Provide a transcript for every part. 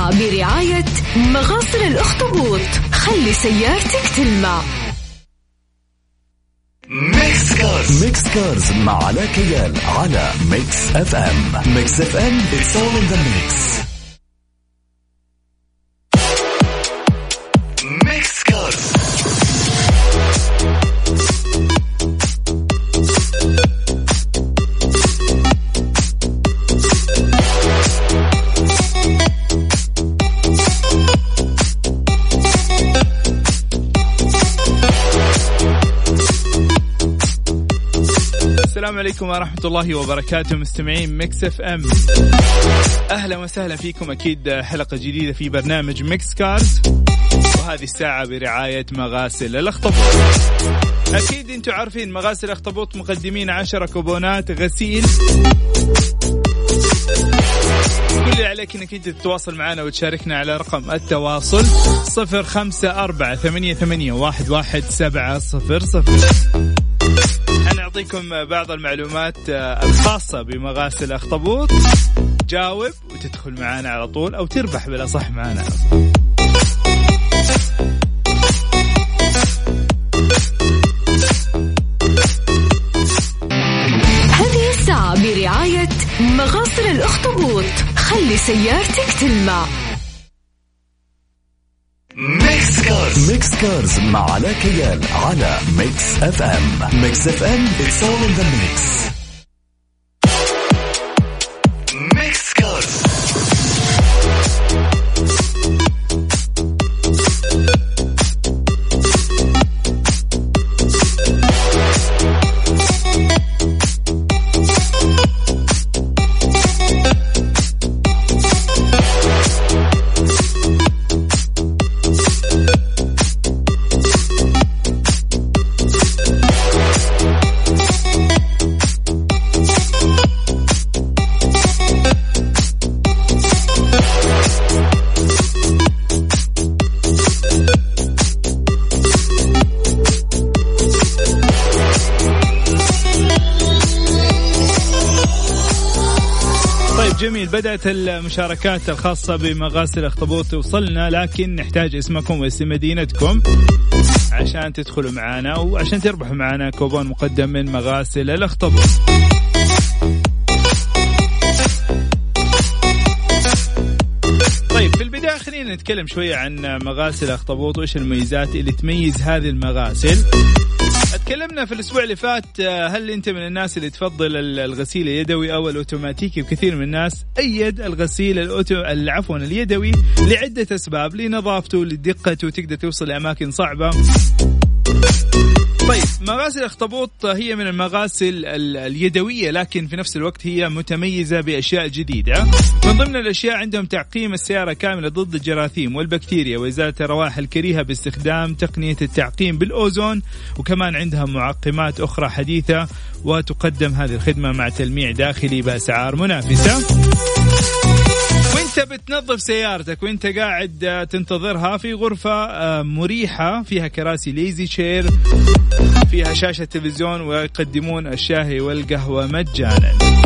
الساعة برعاية مغاسل الأخطبوط. خلي سيارتك تلمع. Mix Cars Mix Cars مع علاء كيال على Mix FM Mix FM it's all in the mix. السلام عليكم ورحمة الله وبركاته مستمعين Mix FM. أهلا وسهلا فيكم أكيد حلقة جديدة في برنامج Mix Cars. وهذه الساعة برعاية مغاسل الأخطبوط. أكيد أنتم عارفين مغاسل الأخطبوط مقدمين عشرة كوبونات غسيل. كل اللي عليك إنك أنت تتواصل معنا وتشاركنا على رقم التواصل 054 88 11700 نعطيكم بعض المعلومات آه، الخاصة بمغاسل أخطبوط. جاوب وتدخل معانا على طول أو تربح بالأصح معانا. هذه الساعة برعاية مغاسل الأخطبوط. خلي سيارتك تلمع. Cars Mix Cars مع علاء كيال على Mix FM Mix FM it's all in the mix. بدأت المشاركات الخاصة بمغاسل الاخطبوط توصلنا لكن نحتاج اسمكم واسم مدينتكم عشان تدخلوا معنا وعشان تربحوا معنا كوبون مقدم من مغاسل الأخطبوط. طيب في البداية خلينا نتكلم شوية عن مغاسل الاخطبوط وإيش المميزات اللي تميز هذه المغاسل. تكلمنا في الأسبوع اللي فات آه، هل أنت من الناس اللي تفضل ال- الغسيل اليدوي أو الأوتوماتيكي؟ وكثير من الناس أيد الغسيل الأوتو... ال- عفوا اليدوي لعدة أسباب لنظافته لدقته تقدر توصل لأماكن صعبة. طيب مغاسل الاخطبوط هي من المغاسل ال- اليدوية لكن في نفس الوقت هي متميزة بأشياء جديدة. من ضمن الأشياء عندهم تعقيم السيارة كاملة ضد الجراثيم والبكتيريا وإزالة الروائح الكريهة باستخدام تقنية التعقيم بالأوزون وكمان عندهم معقمات أخرى حديثة وتقدم هذه الخدمة مع تلميع داخلي بأسعار منافسة. وانت بتنظف سيارتك وأنت قاعد آه، تنتظرها في غرفة آه، مريحة فيها كراسي ليزي شير فيها شاشة تلفزيون ويقدمون الشاي والقهوة مجانا.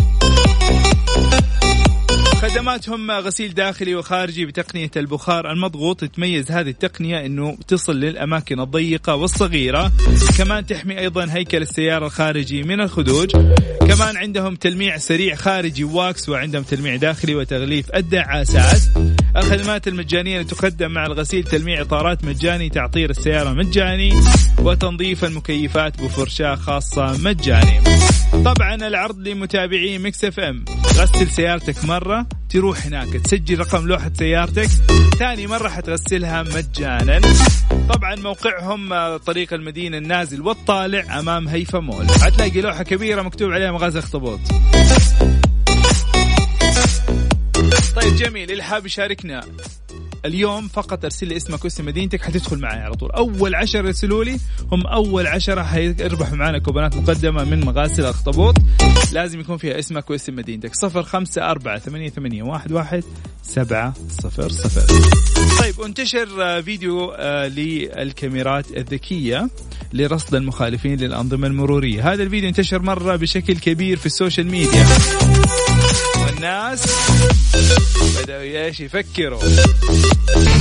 خدماتهم غسيل داخلي وخارجي بتقنية البخار المضغوط تميز هذه التقنية إنه تصل للأماكن الضيقة والصغيرة. كمان تحمي أيضا هيكل السيارة الخارجي من الخدوج. كمان عندهم تلميع سريع خارجي wax وعندهم تلميع داخلي وتغليف الدعاسات الخدمات المجانية اللي تقدم مع الغسيل تلميع إطارات مجاني تعطير السيارة مجاني وتنظيف المكيفات بفرشاة خاصة مجاني. طبعا العرض لمتابعي Mix FM. غسل سيارتك مرة تروح هناك تسجل رقم لوحة سيارتك. ثاني مرة حتغسلها مجانا. طبعا موقعهم آه، طريق المدينة النازل والطالع أمام هيفا مول. حتلاقي لوحة كبيرة مكتوب عليها مغاسل أخطبوط. طيب جميل اللي حاب يشاركنا. اليوم فقط ارسل لي اسمك واسم مدينتك حتدخل معي على طول. أول عشرة يرسلوا لي هم أول عشرة حيربحوا معنا كوبونات مقدمة من مغاسل اخطبوط لازم يكون فيها اسمك واسم مدينتك. صفر خمسة أربعة ثمانية, ثمانية واحد, واحد سبعة صفر صفر. طيب انتشر فيديو آه، للكاميرات الذكية لرصد المخالفين للأنظمة المرورية. هذا الفيديو انتشر مرة بشكل كبير في ال social media. والناس بدأوا إيش يفكروا.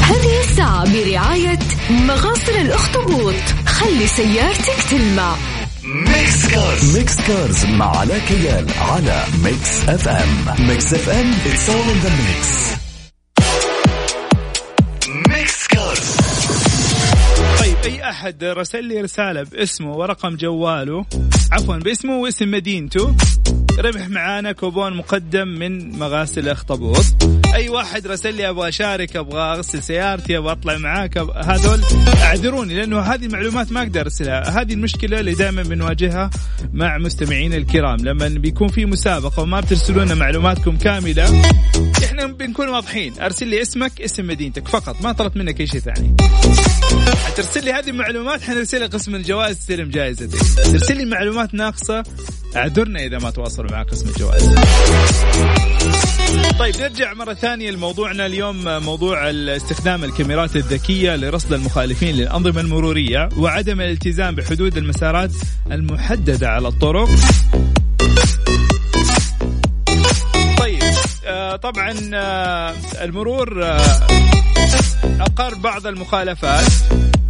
هذه الساعة برعاية مغاسل الأخطبوط. خلي سيارتك تلمع. Mix Cars. Mix Cars مع علاء كيال على Mix FM. Mix FM it's all in the mix. Mix Cars. طيب أي أحد رسل لي رسالة باسمه ورقم جواله عفوا باسمه واسم مدينته ربح معانا كوبون مقدم من مغاسل الاخطبوط أي واحد رسل لي أبغى أشارك أبغى اغسل سيارتي أبغى أطلع معاك هذول اعذروني لأنه هذه المعلومات ما أقدر أرسلها. هذه المشكلة اللي دائما بنواجهها مع مستمعين الكرام. لما بيكون في مسابقة وما بترسلوا لنا معلوماتكم كاملة إحنا بنكون واضحين. أرسل لي اسمك اسم مدينتك فقط ما طلبت منك أي شيء ثاني. ترسل لي هذه المعلومات حنرسلها قسم الجوائز تستلم جائزتك. ترسل لي معلومات ناقصة اعذرنا إذا ما تواصلوا مع قسم الجوائز. طيب نرجع مرة ثانية لموضوعنا اليوم موضوع استخدام الكاميرات الذكية لرصد المخالفين للأنظمة المرورية وعدم الالتزام بحدود المسارات المحددة على الطرق. طيب آه طبعا آه المرور آه أقر بعض المخالفات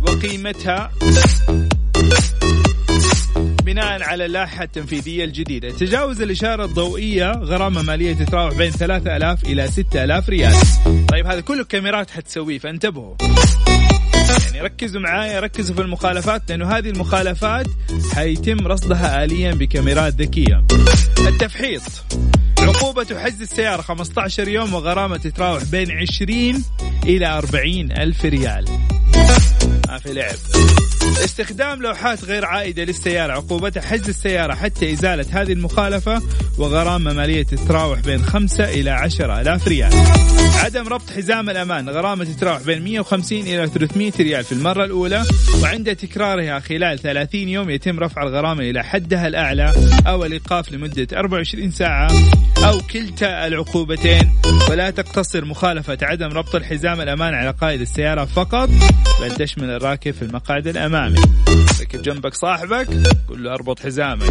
وقيمتها. بناء على اللائحة التنفيذية الجديدة. تجاوز الإشارة الضوئية غرامة مالية تتراوح بين 3000 إلى 6000 ريال. طيب هذا كله كاميرات حتسويه فانتبهوا. يعني ركزوا معايا ركزوا في المخالفات لأنه هذه المخالفات حيتم رصدها آليا بكاميرات ذكية. التفحيط. عقوبة حجز السيارة 15 يوم وغرامة تتراوح بين 20 إلى 40 ألف ريال. في لعب. استخدام لوحات غير عائدة للسيارة عقوبتها حجز السيارة حتى إزالة هذه المخالفة وغرامة مالية تتراوح بين 5 إلى 10 ألاف ريال. عدم ربط حزام الأمان غرامة تتراوح بين 150 إلى 300 ريال في المرة الأولى وعند تكرارها خلال 30 يوم يتم رفع الغرامة إلى حدها الأعلى أو الإيقاف لمدة 24 ساعة أو كلتا العقوبتين. ولا تقتصر مخالفة عدم ربط الحزام الأمان على قائد السيارة فقط بل تشمل الراكب في المقعد الأمامي. ركب جنبك صاحبك قل له أربط حزامك.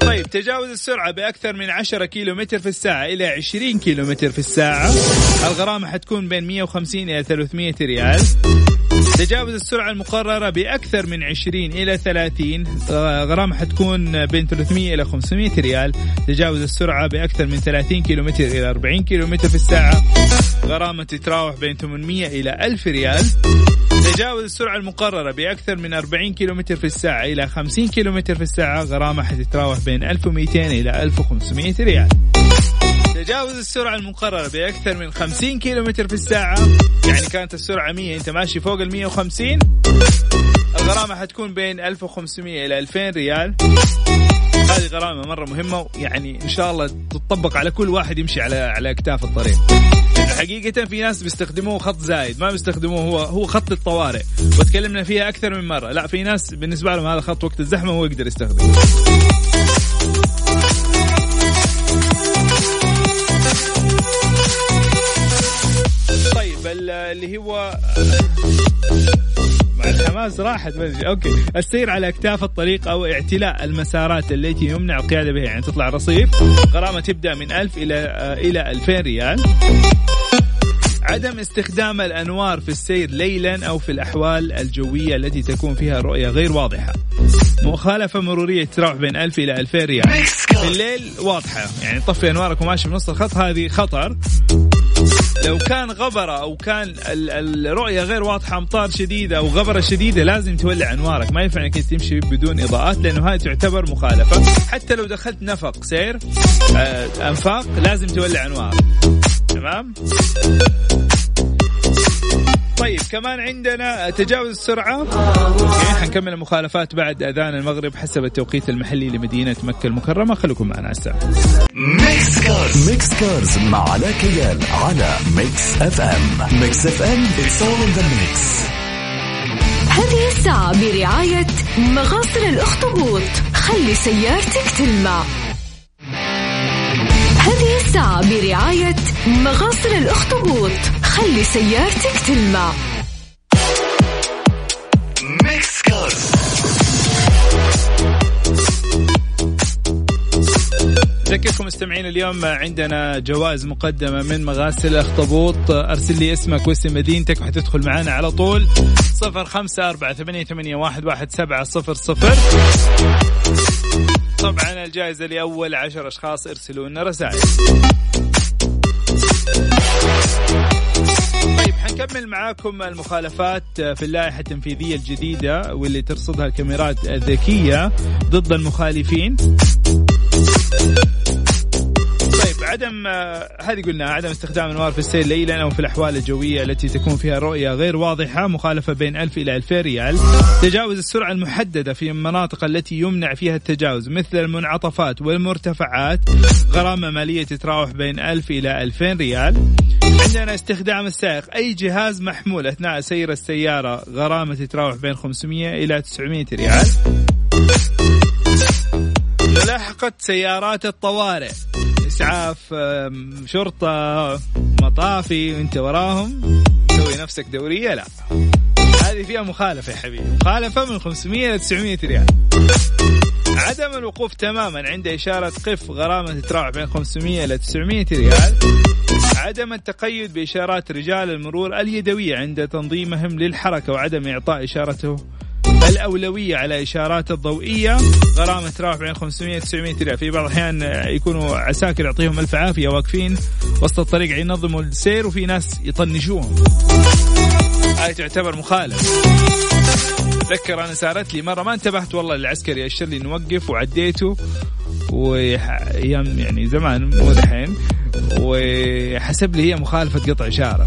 طيب تجاوز السرعة بأكثر من 10 كيلو متر في الساعة إلى 20 كيلو متر في الساعة. الغرامة حتكون بين 150 إلى 300 ريال. تجاوز السرعة المقررة بأكثر من 20 إلى 30 آه، غرامة حتكون بين 300 إلى 500 ريال. تجاوز السرعة بأكثر من 30 كيلومتر إلى 40 كيلومتر في الساعة. غرامة تتراوح بين 800 إلى 1000 ريال. تجاوز السرعة المقررة بأكثر من 40 كيلومتر في الساعة إلى 50 كيلومتر في الساعة. غرامة حتتراوح بين 1200 إلى 1500 ريال. تجاوز السرعة المقررة بأكثر من 50 كيلومتر في الساعة. يعني كانت السرعة 100 أنت ماشي فوق ال 150 الغرامة حتكون بين 1500 إلى 2000 ريال. هذه غرامة مرة مهمة يعني إن شاء الله تطبق على كل واحد يمشي على على أكتاف الطريق. حقيقة في ناس بيستخدموه خط زايد ما بيستخدموه هو هو خط الطوارئ. وتكلمنا فيها أكثر من مرة. لا في ناس بالنسبة لهم هذا خط وقت الزحمة هو يقدر يستخدمه. اللي هو مع الحماس راحت أدري. أوكي. السير على أكتاف الطريق أو اعتلاء المسارات التي يمنع القيادة بها. يعني تطلع رصيف غرامة تبدأ من 1000 إلى آه، إلى 2000 ريال. عدم استخدام الأنوار في السير ليلا أو في الأحوال الجوية التي تكون فيها الرؤيه غير واضحة. مخالفة مرورية تتراوح بين 1000 إلى 2000 ريال. بالليل واضحة. يعني طفي أنوارك وماشي بنص الخط. هذه خطر. لو كان غبرة أو كان ال- الرؤية غير واضحة أمطار شديدة أو غبرة شديدة لازم تولع أنوارك. ما ينفع إنك تمشي بدون إضاءات لأنه هذه تعتبر مخالفة. حتى لو دخلت نفق سير آه، أنفاق لازم تولع أنوار. تمام؟ طيب كمان عندنا تجاوز السرعة. أوكي حنكمل المخالفات بعد أذان المغرب حسب التوقيت المحلي لمدينة مكة المكرمة. خليكم معنا على الساعة ميكس كارز ميكس كارز مع علاء كيال على Mix FM Mix FM it's all in the mix. هذه الساعة برعاية مغاسل الأخطبوط. خلي سيارتك تلمع. هذه الساعة برعاية مغاسل الأخطبوط. خلي سيارتك تلمع Mix Cars مستمعين اليوم عندنا جوائز مقدمة من مغاسل أخطبوط. أرسل لي اسمك واسم مدينتك وحتدخل معنا على طول. صفر خمسة أربعة ثمانية, ثمانية واحد, واحد سبعة صفر صفر. طبعا الجائزة لأول عشر أشخاص ارسلوا لنا رسائل. حنكمل معاكم المخالفات في اللائحة التنفيذية الجديدة واللي ترصدها الكاميرات الذكية ضد المخالفين. طيب عدم هذه قلنا عدم استخدام أنوار في السير ليلا أو في الأحوال الجوية التي تكون فيها الرؤيه غير واضحة مخالفة بين 1000 إلى 2000 ريال. تجاوز السرعة المحددة في المناطق التي يمنع فيها التجاوز مثل المنعطفات والمرتفعات غرامة مالية تتراوح بين 1000 إلى 2000 ريال. عندنا استخدام السائق. أي جهاز محمول أثناء سير السيارة غرامة تتراوح بين 500 إلى 900 ريال. ملاحقة سيارات الطوارئ. إسعاف شرطة مطافي وأنت وراهم. تسوي نفسك دورية؟ لا. هذه فيها مخالفة يا حبيبي. مخالفة من 500 إلى 900 ريال. عدم الوقوف تماما عند إشارة قف غرامة تتراوح بين 500 إلى 900 ريال. عدم التقيد بإشارات رجال المرور اليدوية عند تنظيمهم للحركة وعدم إعطاء إشارته الأولوية على إشارات الضوئية. غرامة تراوح بين 500 900 ريال في بعض الأحيان يكونوا عساكر يعطيهم ألف عافية واقفين وسط الطريق ينظموا السير وفي ناس يطنشوهم. هاي تعتبر مخالف اتذكر أنا صارت لي مرة ما انتبهت والله العسكري أشر لي نوقف وعديته. وايام يعني زمان مو دحين. وحسب لي هي مخالفة قطع إشارة.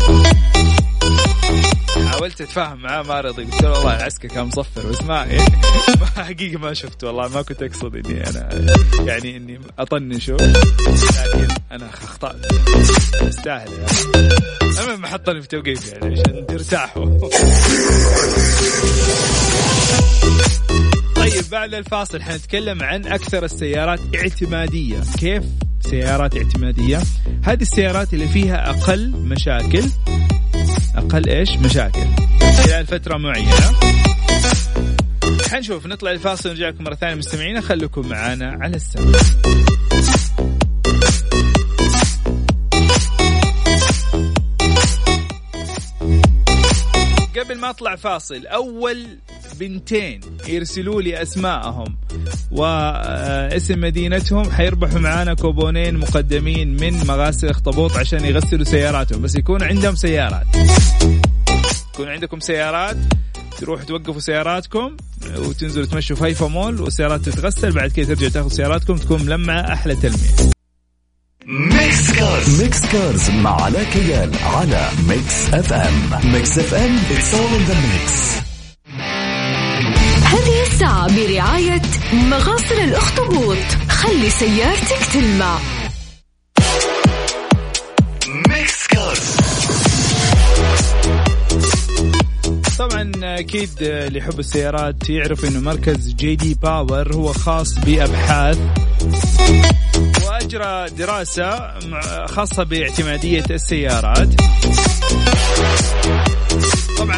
حاولت أتفاهم معاه ما رضي قلت له والله العسكر كان مصفر بس ما يعني ما حقيقه ما شفت والله ما كنت أقصد إني أنا يعني إني أطنشه لكن أنا أخطأت. استاهل يعني. المهم حطني في توقيف يعني عشان ترتاحوا. طيب بعد الفاصل حنتكلم عن أكثر السيارات اعتمادية. كيف سيارات اعتمادية. هذه السيارات اللي فيها أقل مشاكل. أقل إيش؟ مشاكل. خلال فترة معينة. حنشوف نطلع الفاصل ونرجع لكم مرة ثانية. مستمعينا خليكم معنا على السمع. قبل ما أطلع فاصل أول بنتين يرسلوا لي أسماءهم. واسم مدينتهم حيربحوا معانا كوبونين مقدمين من مغاسل اخطبوط عشان يغسلوا سياراتهم. بس يكون عندهم سيارات. يكون عندكم سيارات تروحوا توقفوا سياراتكم وتنزلوا تمشوا في هيفا مول والسيارات تتغسل. بعد كده ترجعوا تاخذوا سياراتكم تكون ملمعة أحلى تلميع. Mix Cars. Mix Cars مع علاء كيال على Mix FM. Mix FM it's all in the mix. هذه الساعة برعاية مغاسل الأخطبوط. خلي سيارتك تلمع. Mix Cars طبعا أكيد اللي يحب السيارات يعرف إنه مركز JD Power هو خاص بأبحاث وأجرى دراسة خاصة باعتمادية السيارات.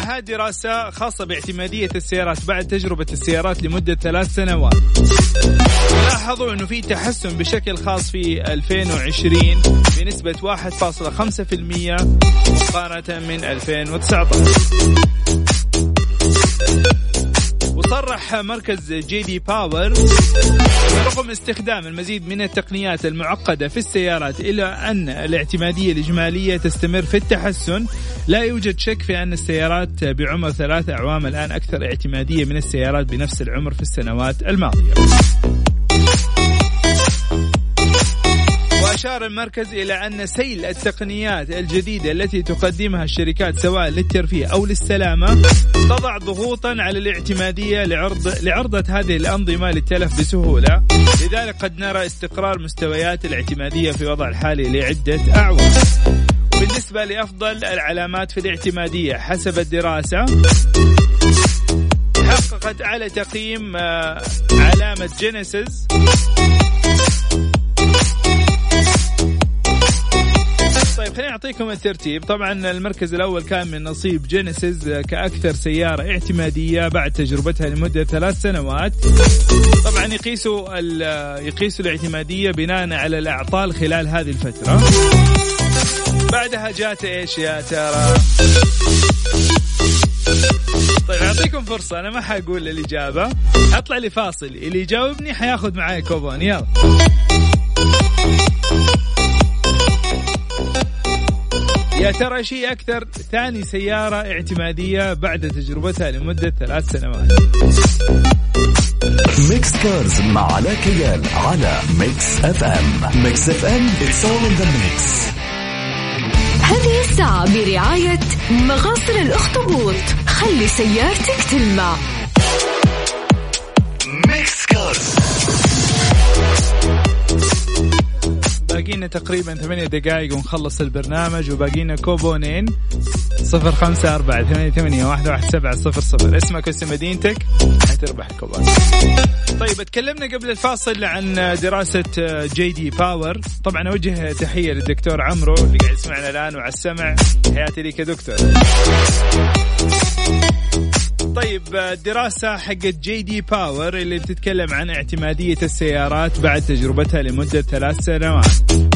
هذه دراسة خاصة باعتمادية السيارات بعد تجربة السيارات لمدة ثلاث سنوات. لاحظوا إنه في تحسن بشكل خاص في 2020 بنسبة 1.5% مقارنة من 2019 وصرح مركز JD Power رغم استخدام المزيد من التقنيات المعقدة في السيارات إلا أن الاعتمادية الإجمالية تستمر في التحسن. لا يوجد شك في أن السيارات بعمر ثلاث أعوام الآن أكثر اعتمادية من السيارات بنفس العمر في السنوات الماضية. وأشار المركز إلى أن سيل التقنيات الجديدة التي تقدمها الشركات سواء للترفيه أو للسلامة تضع ضغوطا على الاعتمادية لعرض لعرضة هذه الأنظمة للتلف بسهولة. لذلك قد نرى استقرار مستويات الاعتمادية في وضع الحالي لعدة أعوام. بالنسبة لأفضل العلامات في الاعتمادية حسب الدراسة حققت أعلى تقييم آه، علامة جينيسيس طيب خليني أعطيكم الترتيب. طبعا المركز الأول كان من نصيب جينيسيس كأكثر سيارة اعتمادية بعد تجربتها لمدة ثلاث سنوات. طبعا يقيسوا يقيسوا الاعتمادية بناء على الأعطال خلال هذه الفترة. بعدها جات إيش يا ترى؟ طيب أعطيكم فرصة أنا ما حقول الإجابة. أطلع لي فاصل اللي يجاوبني حياخذ معي كوبون. يلا. يا ترى إيش أكثر ثاني سيارة اعتمادية بعد تجربتها لمدة ثلاث سنوات. Mix Cars مع علاء كيال على Mix FM Mix FM it's all in the mix. هذه الساعة برعاية مغاسل الأخطبوط. خلي سيارتك تلمع. Mix Cars باقينا تقريبا ثمانية دقائق ونخلص البرنامج وباقينا كوبونين صفر خمسة أربعة ثمانية ثمانية واحد واحد سبعة صفر صفر. اسمك واسم مدينتك؟ حتربح كوبون طيب تكلمنا قبل الفاصل عن دراسة JD Power طبعا أوجه تحية للدكتور عمرو اللي قاعد يسمعنا الآن وعلى السمع. حياتي لك يا دكتور. طيب الدراسة حقت JD Power اللي بتتكلم عن اعتمادية السيارات بعد تجربتها لمدة ثلاث سنوات.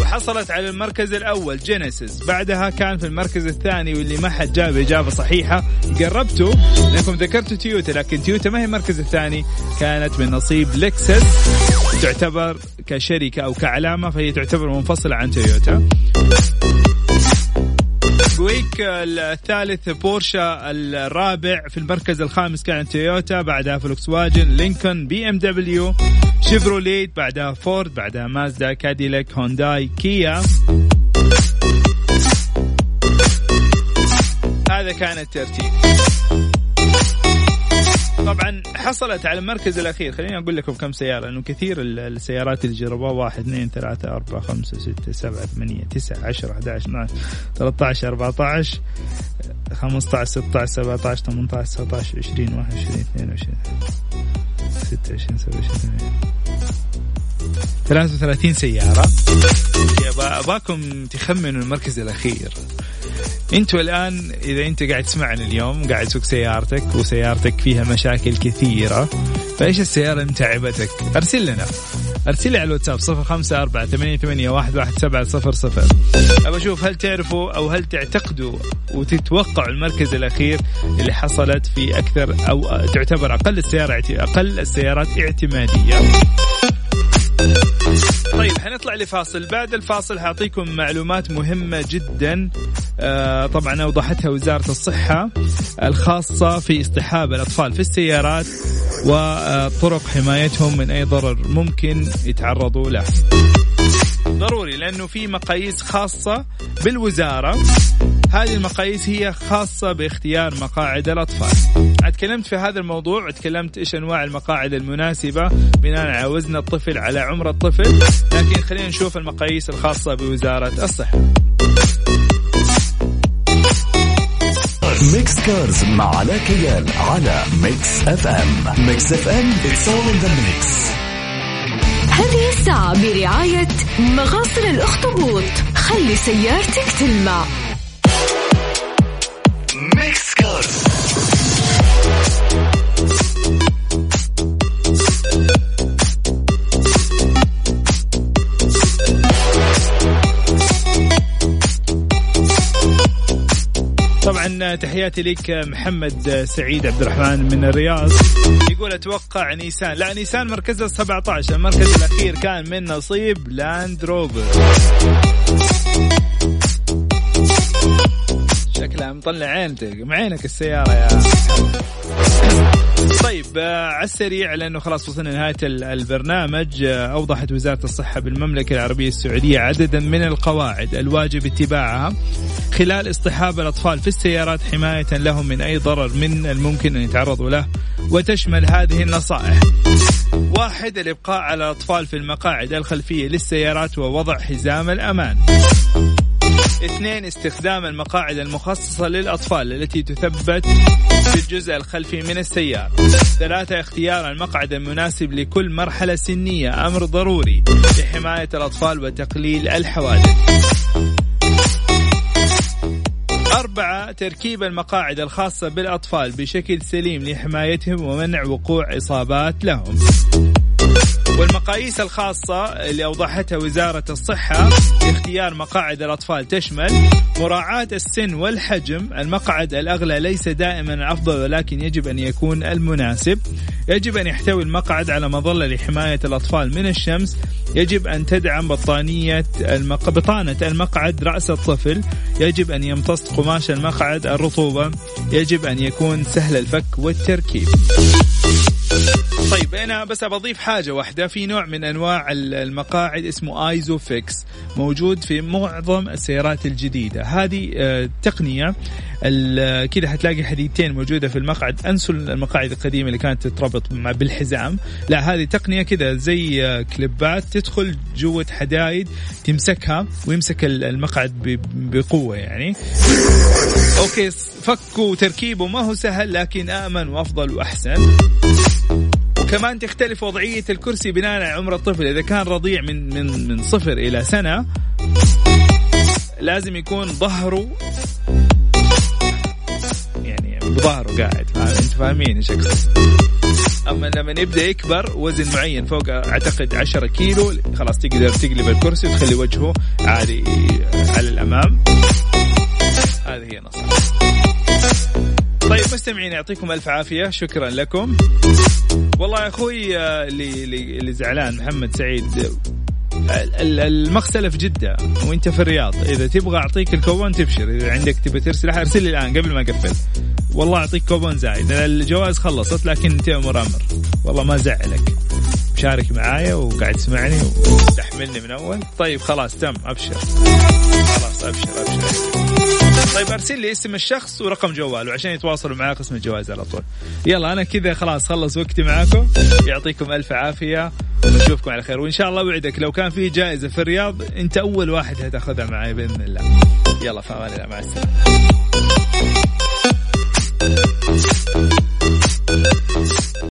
وحصلت على المركز الأول جينيسيس بعدها كان في المركز الثاني واللي ما حد جاب إجابة صحيحة. قربتوا لأنكم ذكرتوا تويوتا لكن تويوتا ما هي المركز الثاني. كانت من نصيب لكسس تعتبر كشركة أو كعلامة فهي تعتبر منفصلة عن تويوتا بويك الثالث بورشا الرابع في المركز الخامس كان تويوتا بعدها فولكس واجن لينكولن BMW شيفروليت بعدها فورد بعدها مازدا كاديلاك هونداي كيا. هذا كان الترتيب. طبعا حصلت على المركز الأخير. خليني أقول لكم كم سيارة لأنه كثير السيارات اللي جربوها واحد اثنين ثلاثة أربعة خمسة ستة سبعة ثمانية تسعة عشرة 11 12 13 14 15 16 17 18 19 20 21 22 26 27 33 سيارة. أباكم تخمنوا المركز الأخير. أنتوا الآن إذا انت قاعد تسمعنا اليوم قاعد تسوق سيارتك وسيارتك فيها مشاكل كثيرة فإيش السيارة اللي متعبتك؟ أرسل لنا. أرسل لي على الواتساب صفر خمسة أربعة ثمانية, ثمانية واحد, واحد سبعة صفر صفر. أبى أشوف هل تعرفوا أو هل تعتقدوا وتتوقعوا المركز الأخير اللي حصلت في أكثر أو تعتبر أقل السيارة أقل السيارات اعتمادية؟ طيب حنطلع لفاصل. بعد الفاصل حاعطيكم معلومات مهمة جدا. آه طبعا أوضحتها وزارة الصحة الخاصة في اصطحاب الأطفال في السيارات وطرق حمايتهم من أي ضرر ممكن يتعرضوا له. ضروري لأنه في مقاييس خاصة بالوزارة. هذه المقاييس هي خاصة باختيار مقاعد الأطفال. تكلمت في هذا الموضوع تكلمت إيش أنواع المقاعد المناسبة بناء على وزن الطفل على عمر الطفل لكن خلينا نشوف المقاييس الخاصة بوزارة الصحة. Mix Cars مع علاء كيال على Mix FM Mix FM it's all in the mix. هذه الساعة برعاية مغاسل الأخطبوط. خلي سيارتك تلمع. طبعا تحياتي لك محمد سعيد عبد الرحمن من الرياض. يقول أتوقع نيسان. لا نيسان مركزها 17 المركز الأخير كان من نصيب لاند روفر. شكلها مطلع عينتك معينك السيارة يا طيب آه على السريع لأنه خلاص وصلنا لنهاية البرنامج آه أوضحت وزارة الصحة بالمملكة العربية السعودية عددا من القواعد الواجب اتباعها خلال اصطحاب الأطفال في السيارات حماية لهم من أي ضرر من الممكن أن يتعرضوا له وتشمل هذه النصائح. واحد الإبقاء على الأطفال في المقاعد الخلفية للسيارات ووضع حزام الأمان. اثنين استخدام المقاعد المخصصة للأطفال التي تثبت في الجزء الخلفي من السيارة. ثلاثة اختيار المقعد المناسب لكل مرحلة سنية. أمر ضروري لحماية الأطفال وتقليل الحوادث. أربعة تركيب المقاعد الخاصة بالأطفال بشكل سليم لحمايتهم ومنع وقوع إصابات لهم. والمقاييس الخاصة اللي أوضحتها وزارة الصحة لاختيار مقاعد الأطفال تشمل مراعاة السن والحجم. المقعد الأغلى ليس دائما الأفضل ولكن يجب أن يكون المناسب. يجب أن يحتوي المقعد على مظلة لحماية الأطفال من الشمس. يجب أن تدعم بطانية المق... بطانة المقعد رأس الطفل. يجب أن يمتص قماش المقعد الرطوبة. يجب أن يكون سهل الفك والتركيب. طيب أنا بس بضيف حاجة واحدة. في نوع من أنواع المقاعد اسمه ISOFIX موجود في معظم السيارات الجديدة. هذه آه، تقنية كذا حتلاقي حديدتين موجودة في المقعد. أنسوا المقاعد القديمة اللي كانت تتربط بالحزام. لا هذه تقنية كذا زي آه، كليبات تدخل جوة حدايد تمسكها ويمسك المقعد بقوة يعني. أوكي فكه وتركيبه ما هو سهل لكن آمن وأفضل وأحسن. كمان تختلف وضعية الكرسي بناء على عمر الطفل. إذا كان رضيع من من من صفر إلى سنة لازم يكون ظهره يعني بظهره قاعد. أنت فاهمين إيش أما لما يبدأ يكبر وزن معين فوق أعتقد 10 كيلو خلاص تقدر تقلب الكرسي وتخلي وجهه عادي على الأمام. طيب مستمعين يعطيكم ألف عافية. شكرا لكم. والله يا أخوي آه، اللي اللي زعلان محمد سعيد المختلف جدة وأنت في الرياض. إذا تبغى أعطيك الكوبون تبشر. إذا عندك تبى ترسل أرسل لي الآن قبل ما أقفل. والله أعطيك كوبون زايد. الجوائز خلصت لكن أنت أمر أمر. والله ما زعلك. مشارك معايا وقاعد تسمعني وتحملني من أول. طيب خلاص تم أبشر. خلاص أبشر أبشر. طيب أرسل لي اسم الشخص ورقم جواله عشان يتواصلوا معاه قسم الجوائز على طول. يلا أنا كذا خلاص خلص وقتي معاكم. يعطيكم ألف عافية ونشوفكم على خير. وإن شاء الله وعدك لو كان في جائزة في الرياض أنت أول واحد هتأخذها معي بإذن الله. يلا في أمان الله مع السلامة.